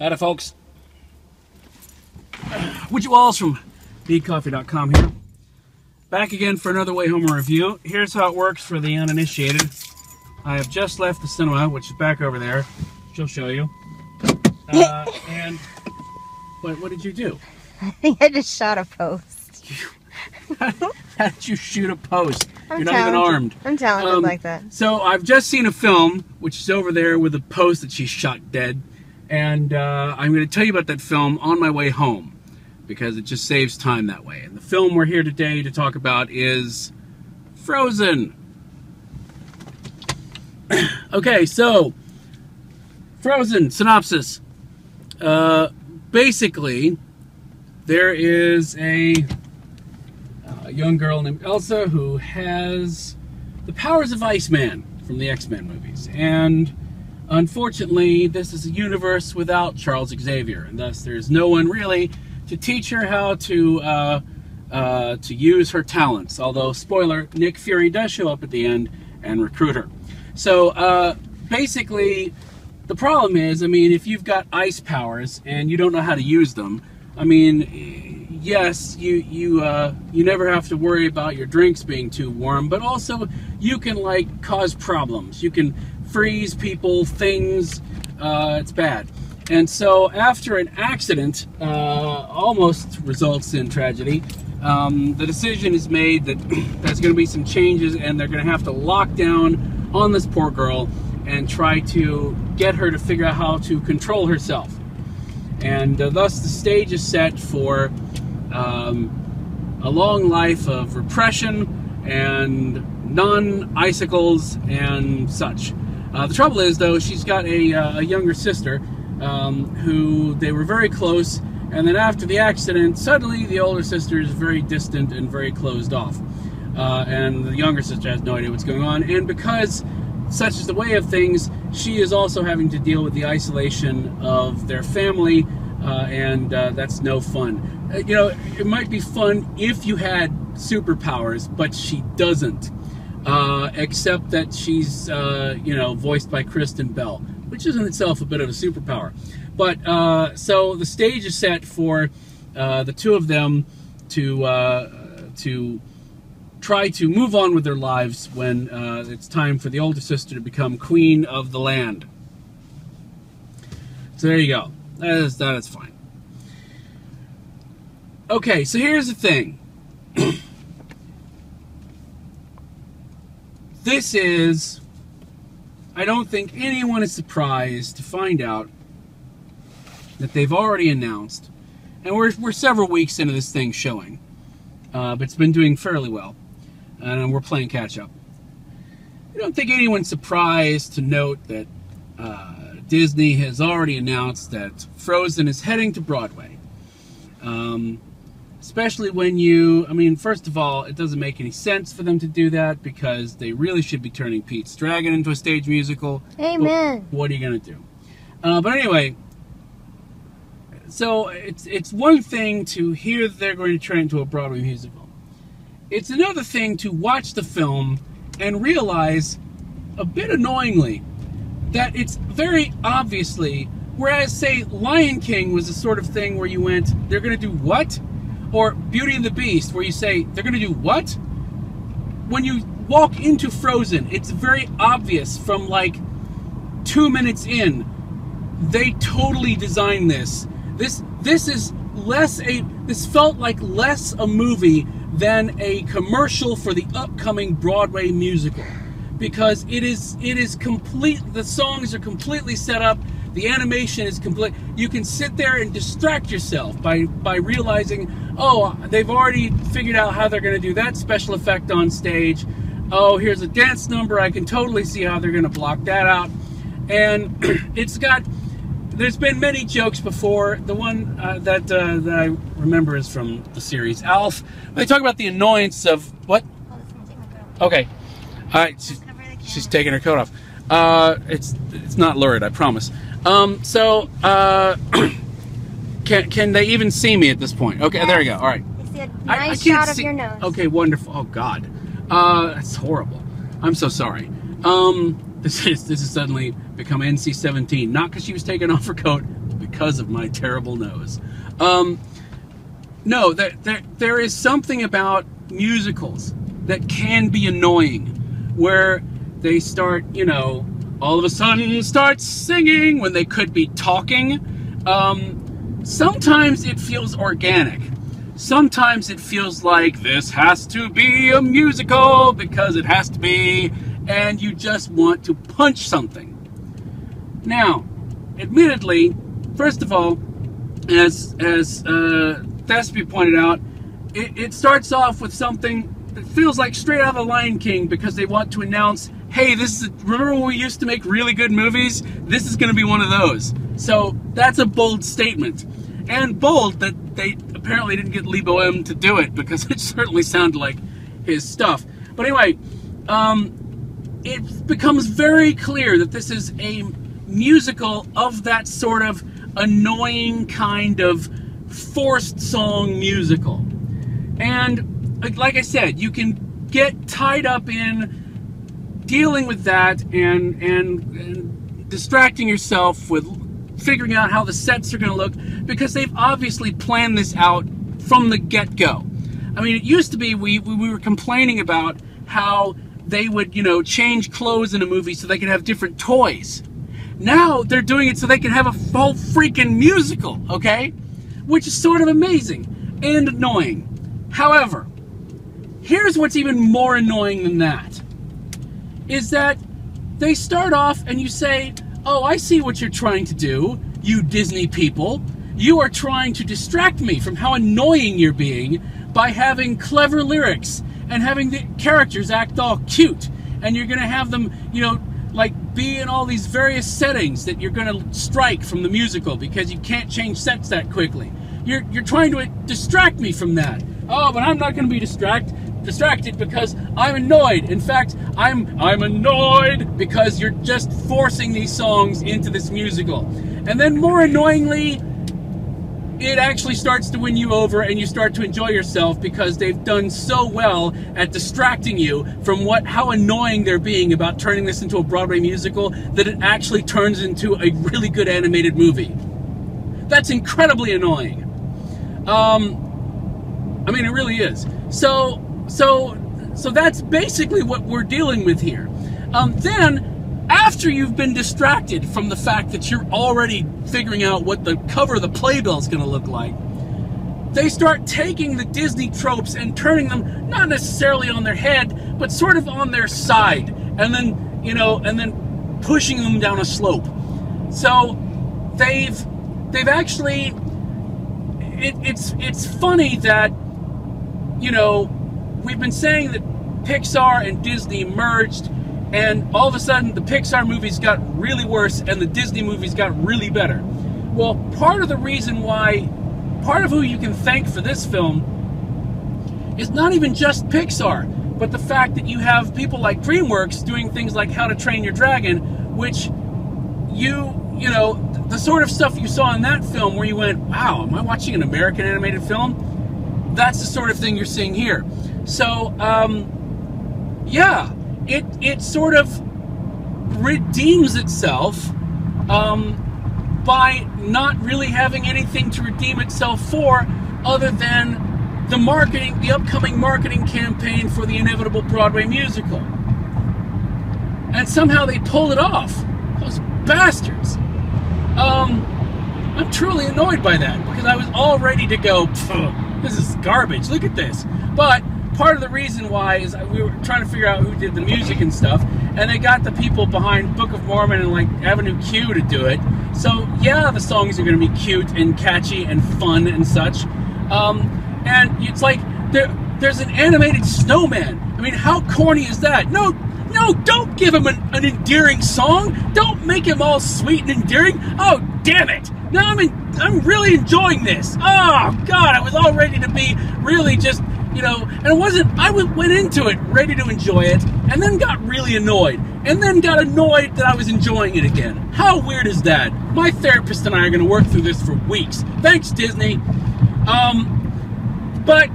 Howdy, folks. Woody Walls from beadcoffee.com here. Back again for another Way Home review. Here's how it works for the uninitiated. I have just left the cinema, which is back over there. She'll show you. Uh, and what, what did you do? I think I just shot a post. How did you shoot a post? I'm You're not even armed. I'm talented Um, like that. So I've just seen a film, which is over there with a post that she shot dead, and uh, I'm going to tell you about that film on my way home because it just saves time that way. And the film we're here today to talk about is Frozen. okay, so Frozen synopsis. Uh, basically, there is a a young girl named Elsa who has the powers of Iceman from the X Men movies. And unfortunately, this is a universe without Charles Xavier, and thus there's no one really to teach her how to. Uh, uh, to use her talents, although spoiler, Nick Fury does show up at the end and recruit her. So uh, basically, the problem is, I mean, if you've got ice powers and you don't know how to use them, I mean, yes, you you uh, you never have to worry about your drinks being too warm, but also you can like cause problems. You can freeze people, things. Uh, it's bad. And so, after an accident uh, almost results in tragedy, um, the decision is made that there's going to be some changes, and they're going to have to lock down on this poor girl and try to get her to figure out how to control herself. And uh, thus, the stage is set for um, a long life of repression and non icicles and such. Uh, the trouble is, though, she's got a, uh, a younger sister um, who they were very close, and then after the accident, suddenly the older sister is very distant and very closed off. Uh, and the younger sister has no idea what's going on. And because such is the way of things, she is also having to deal with the isolation of their family, uh, and uh, that's no fun. Uh, you know, it might be fun if you had superpowers, but she doesn't. Uh, except that she's, uh, you know, voiced by Kristen Bell, which is in itself a bit of a superpower. But uh, so the stage is set for uh, the two of them to uh, to try to move on with their lives when uh, it's time for the older sister to become queen of the land. So there you go. That is that is fine. Okay, so here's the thing. this is I don't think anyone is surprised to find out that they've already announced, and we're, we're several weeks into this thing showing, uh, but it's been doing fairly well, and we're playing catch up. I don't think anyone's surprised to note that uh, Disney has already announced that Frozen is heading to Broadway. Um, especially when you, I mean, first of all, it doesn't make any sense for them to do that because they really should be turning Pete's Dragon into a stage musical. Amen. What are you gonna do? Uh, but anyway, so it's it's one thing to hear that they're going to turn it into a Broadway musical. It's another thing to watch the film and realize, a bit annoyingly, that it's very obviously. Whereas, say, Lion King was the sort of thing where you went, they're going to do what? Or Beauty and the Beast, where you say, they're going to do what? When you walk into Frozen, it's very obvious from like two minutes in, they totally designed this. This this is less a this felt like less a movie than a commercial for the upcoming Broadway musical because it is it is complete the songs are completely set up the animation is complete you can sit there and distract yourself by by realizing oh they've already figured out how they're going to do that special effect on stage oh here's a dance number i can totally see how they're going to block that out and it's got there's been many jokes before. The one uh, that uh, that I remember is from the series Alf. They talk about the annoyance of what? Okay, all right. She's, she's taking her coat off. Uh, it's it's not lurid, I promise. Um, so uh, can can they even see me at this point? Okay, there we go. All right. You see a I- I nice can't shot of see- your nose. Okay, wonderful. Oh God, uh, that's horrible. I'm so sorry. Um, this is this has suddenly become NC-17, not because she was taking off her coat, because of my terrible nose. Um, no, there, there, there is something about musicals that can be annoying, where they start, you know, all of a sudden start singing when they could be talking. Um, sometimes it feels organic. Sometimes it feels like this has to be a musical because it has to be, and you just want to punch something. Now, admittedly, first of all, as as uh, pointed out, it, it starts off with something that feels like straight out of The Lion King because they want to announce, hey, this is remember when we used to make really good movies? This is going to be one of those. So that's a bold statement, and bold that they apparently didn't get Lebo M to do it because it certainly sounded like his stuff. But anyway, um, it becomes very clear that this is a musical of that sort of annoying kind of forced song musical. And like I said, you can get tied up in dealing with that and, and, and distracting yourself with figuring out how the sets are going to look because they've obviously planned this out from the get-go. I mean, it used to be we, we were complaining about how they would, you know, change clothes in a movie so they could have different toys. Now they're doing it so they can have a full freaking musical, okay? Which is sort of amazing and annoying. However, here's what's even more annoying than that is that they start off and you say, Oh, I see what you're trying to do, you Disney people. You are trying to distract me from how annoying you're being by having clever lyrics and having the characters act all cute. And you're going to have them, you know, like be in all these various settings that you're going to strike from the musical because you can't change sets that quickly. You're, you're trying to distract me from that. Oh, but I'm not going to be distract, distracted because I'm annoyed. In fact, I'm, I'm annoyed because you're just forcing these songs into this musical. And then more annoyingly, it actually starts to win you over and you start to enjoy yourself because they've done so well at distracting you from what how annoying they're being about turning this into a Broadway musical that it actually turns into a really good animated movie. That's incredibly annoying. Um, I mean, it really is. So, so, so that's basically what we're dealing with here. Um, then after you've been distracted from the fact that you're already figuring out what the cover of the playbill is going to look like, they start taking the Disney tropes and turning them not necessarily on their head, but sort of on their side, and then you know, and then pushing them down a slope. So they've they've actually it, it's it's funny that you know we've been saying that Pixar and Disney merged and all of a sudden the Pixar movies got really worse and the Disney movies got really better. Well, part of the reason why, part of who you can thank for this film is not even just Pixar, but the fact that you have people like DreamWorks doing things like How to Train Your Dragon, which you, you know, the sort of stuff you saw in that film where you went, wow, am I watching an American animated film? That's the sort of thing you're seeing here. So, um, yeah, it it sort of redeems itself um, by not really having anything to redeem itself for other than the marketing, the upcoming marketing campaign for the inevitable Broadway musical. And somehow they pulled it off. Those bastards. Um, I'm truly annoyed by that because I was all ready to go, this is garbage, look at this. But part of the reason why is we were trying to figure out who did the music and stuff, and they got the people behind Book of Mormon and like Avenue Q to do it. So yeah, the songs are going to be cute and catchy and fun and such. Um, and it's like there, there's an animated snowman. I mean, how corny is that? No, no, don't give him an, an endearing song. Don't make him all sweet and endearing. Oh, damn it! Now I'm in, I'm really enjoying this. Oh God, I was all ready to be really just you know, and it wasn't, I went into it ready to enjoy it, and then got really annoyed, and then got annoyed that I was enjoying it again. How weird is that? My therapist and I are going to work through this for weeks. Thanks, Disney. Um, but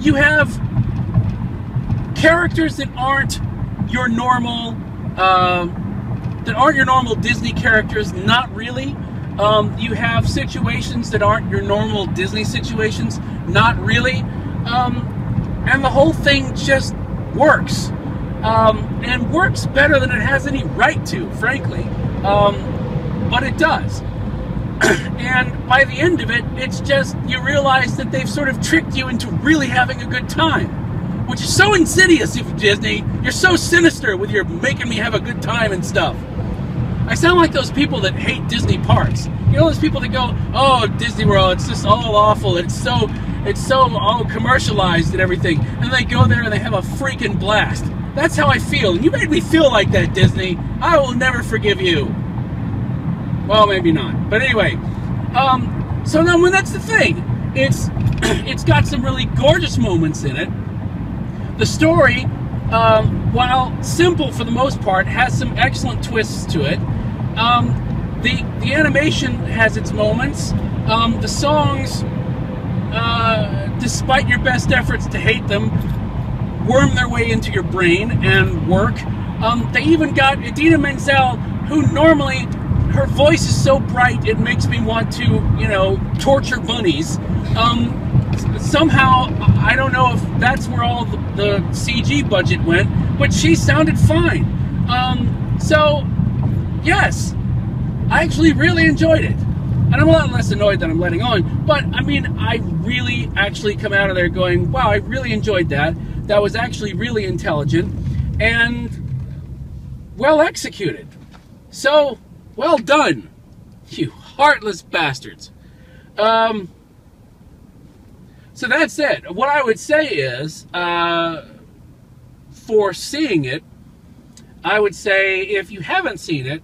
you have characters that aren't your normal, uh, that aren't your normal Disney characters. Not really. Um, you have situations that aren't your normal Disney situations. Not really. Um, and the whole thing just works. Um, and works better than it has any right to, frankly. Um, but it does. and by the end of it, it's just you realize that they've sort of tricked you into really having a good time, which is so insidious. If Disney, you're so sinister with your making me have a good time and stuff. I sound like those people that hate Disney parks. You know those people that go, "Oh, Disney World, it's just all awful. It's so, it's so all commercialized and everything." And they go there and they have a freaking blast. That's how I feel. And you made me feel like that, Disney. I will never forgive you. Well, maybe not. But anyway, um, so then when that's the thing, it's it's got some really gorgeous moments in it. The story, um, while simple for the most part, has some excellent twists to it. Um, the the animation has its moments. Um, the songs, uh, despite your best efforts to hate them, worm their way into your brain and work. Um, they even got Idina Menzel, who normally her voice is so bright it makes me want to, you know, torture bunnies. Um, somehow, I don't know if that's where all the, the CG budget went, but she sounded fine. Um, so, yes, I actually really enjoyed it. And I'm a lot less annoyed that I'm letting on. But, I mean, I really actually come out of there going, wow, I really enjoyed that. That was actually really intelligent and well executed. So, well done, you heartless bastards. Um, so that's it. What I would say is, uh, for seeing it, I would say if you haven't seen it,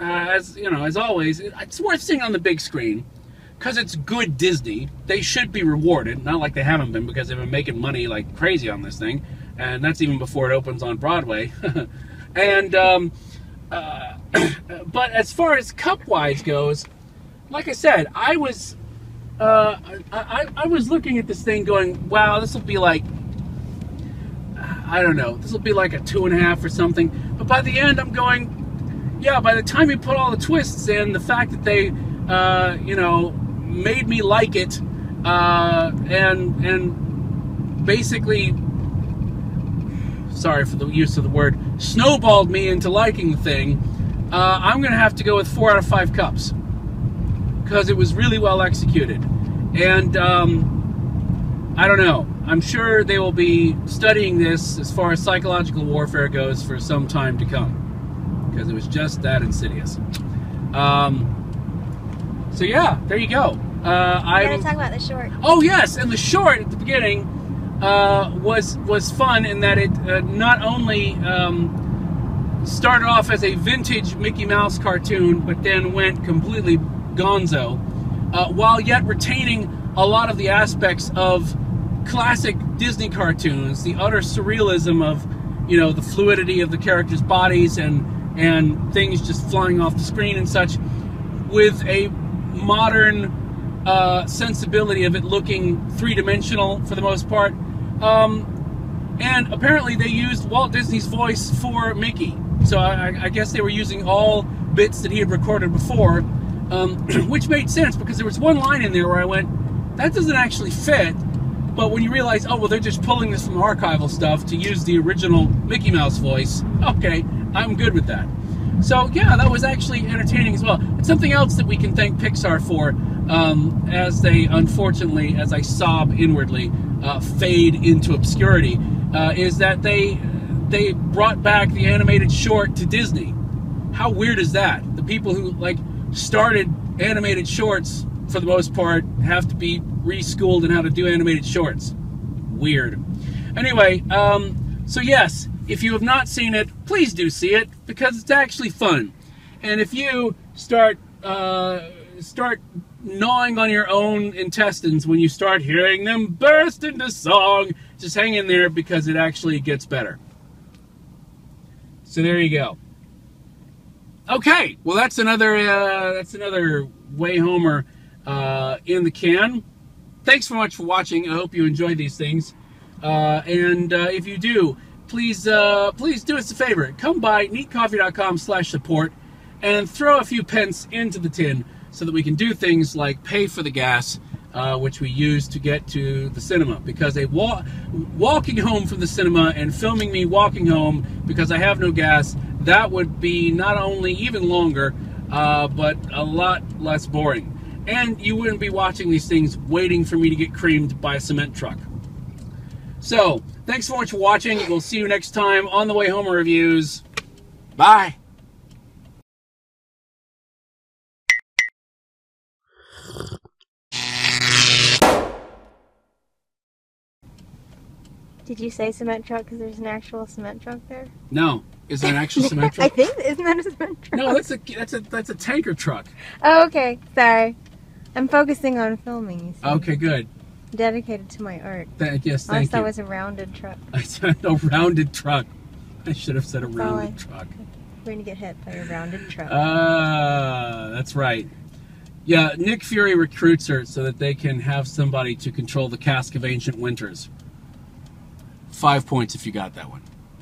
uh, as you know, as always, it's worth seeing on the big screen because it's good Disney. They should be rewarded, not like they haven't been because they've been making money like crazy on this thing, and that's even before it opens on Broadway. and um, uh, but as far as cup wise goes, like I said, I was uh, I, I, was looking at this thing going, wow, this will be like I don't know, this will be like a two and a half or something. But by the end, I'm going, yeah. By the time you put all the twists in, the fact that they, uh, you know, made me like it, uh, and and basically sorry for the use of the word, snowballed me into liking the thing, uh, I'm to have to go with four out of five cups because it was really well executed. And um, I don't know. I'm sure they will be studying this as far as psychological warfare goes for some time to come because it was just that insidious. Um, so yeah, there you go. Uh, I gotta talk about the short. Oh yes, and the short at the beginning uh, was was fun in that it uh, not only um, started off as a vintage Mickey Mouse cartoon, but then went completely gonzo, uh, while yet retaining a lot of the aspects of classic Disney cartoons, the utter surrealism of you know the fluidity of the characters' bodies and and things just flying off the screen and such, with a modern uh, sensibility of it looking three dimensional for the most part. Um, and apparently they used Walt Disney's voice for Mickey. So I, I, guess they were using all bits that he had recorded before, um, which made sense because there was one line in there where I went, that doesn't actually fit. But when you realize, oh, well, they're just pulling this from archival stuff to use the original Mickey Mouse voice, okay, I'm good with that. So, yeah, that was actually entertaining as well. It's something else that we can thank Pixar for um, as they, unfortunately, as I sob inwardly, uh, fade into obscurity uh, is that they they brought back the animated short to Disney. How weird is that? The people who like started animated shorts for the most part have to be reschooled in how to do animated shorts. Weird. Anyway, um, so yes, if you have not seen it, please do see it because it's actually fun. And if you start uh, start gnawing on your own intestines when you start hearing them burst into song. Just hang in there because it actually gets better. So there you go. Okay, well that's another uh, that's another Wayhomer uh, in the can. Thanks so much for watching. I hope you enjoyed these things, uh, and uh, if you do, please uh, please do us a favor. Come by neatcoffee.com slash support and throw a few pence into the tin so that we can do things like pay for the gas, uh, which we use to get to the cinema. Because a wa- walking home from the cinema and filming me walking home because I have no gas, that would be not only even longer, uh, but a lot less boring. And you wouldn't be watching these things waiting for me to get creamed by a cement truck. So, thanks so much for watching. We'll see you next time on the Way Home Reviews. Bye. Did you say cement truck because there's an actual cement truck there? No, is there an actual cement truck? I think isn't that a cement truck? No, that's a that's a that's a tanker truck. Oh, okay. Sorry. I'm focusing on filming. Okay, good. Dedicated to my art. Th- yes, Unless thank that you. was a rounded truck. I said a rounded truck. I should have said a rounded I- truck. We're gonna get hit by a rounded truck. Ah, that's right. Yeah, Nick Fury recruits her so that they can have somebody to control the cask of ancient winters. Five points if you got that one.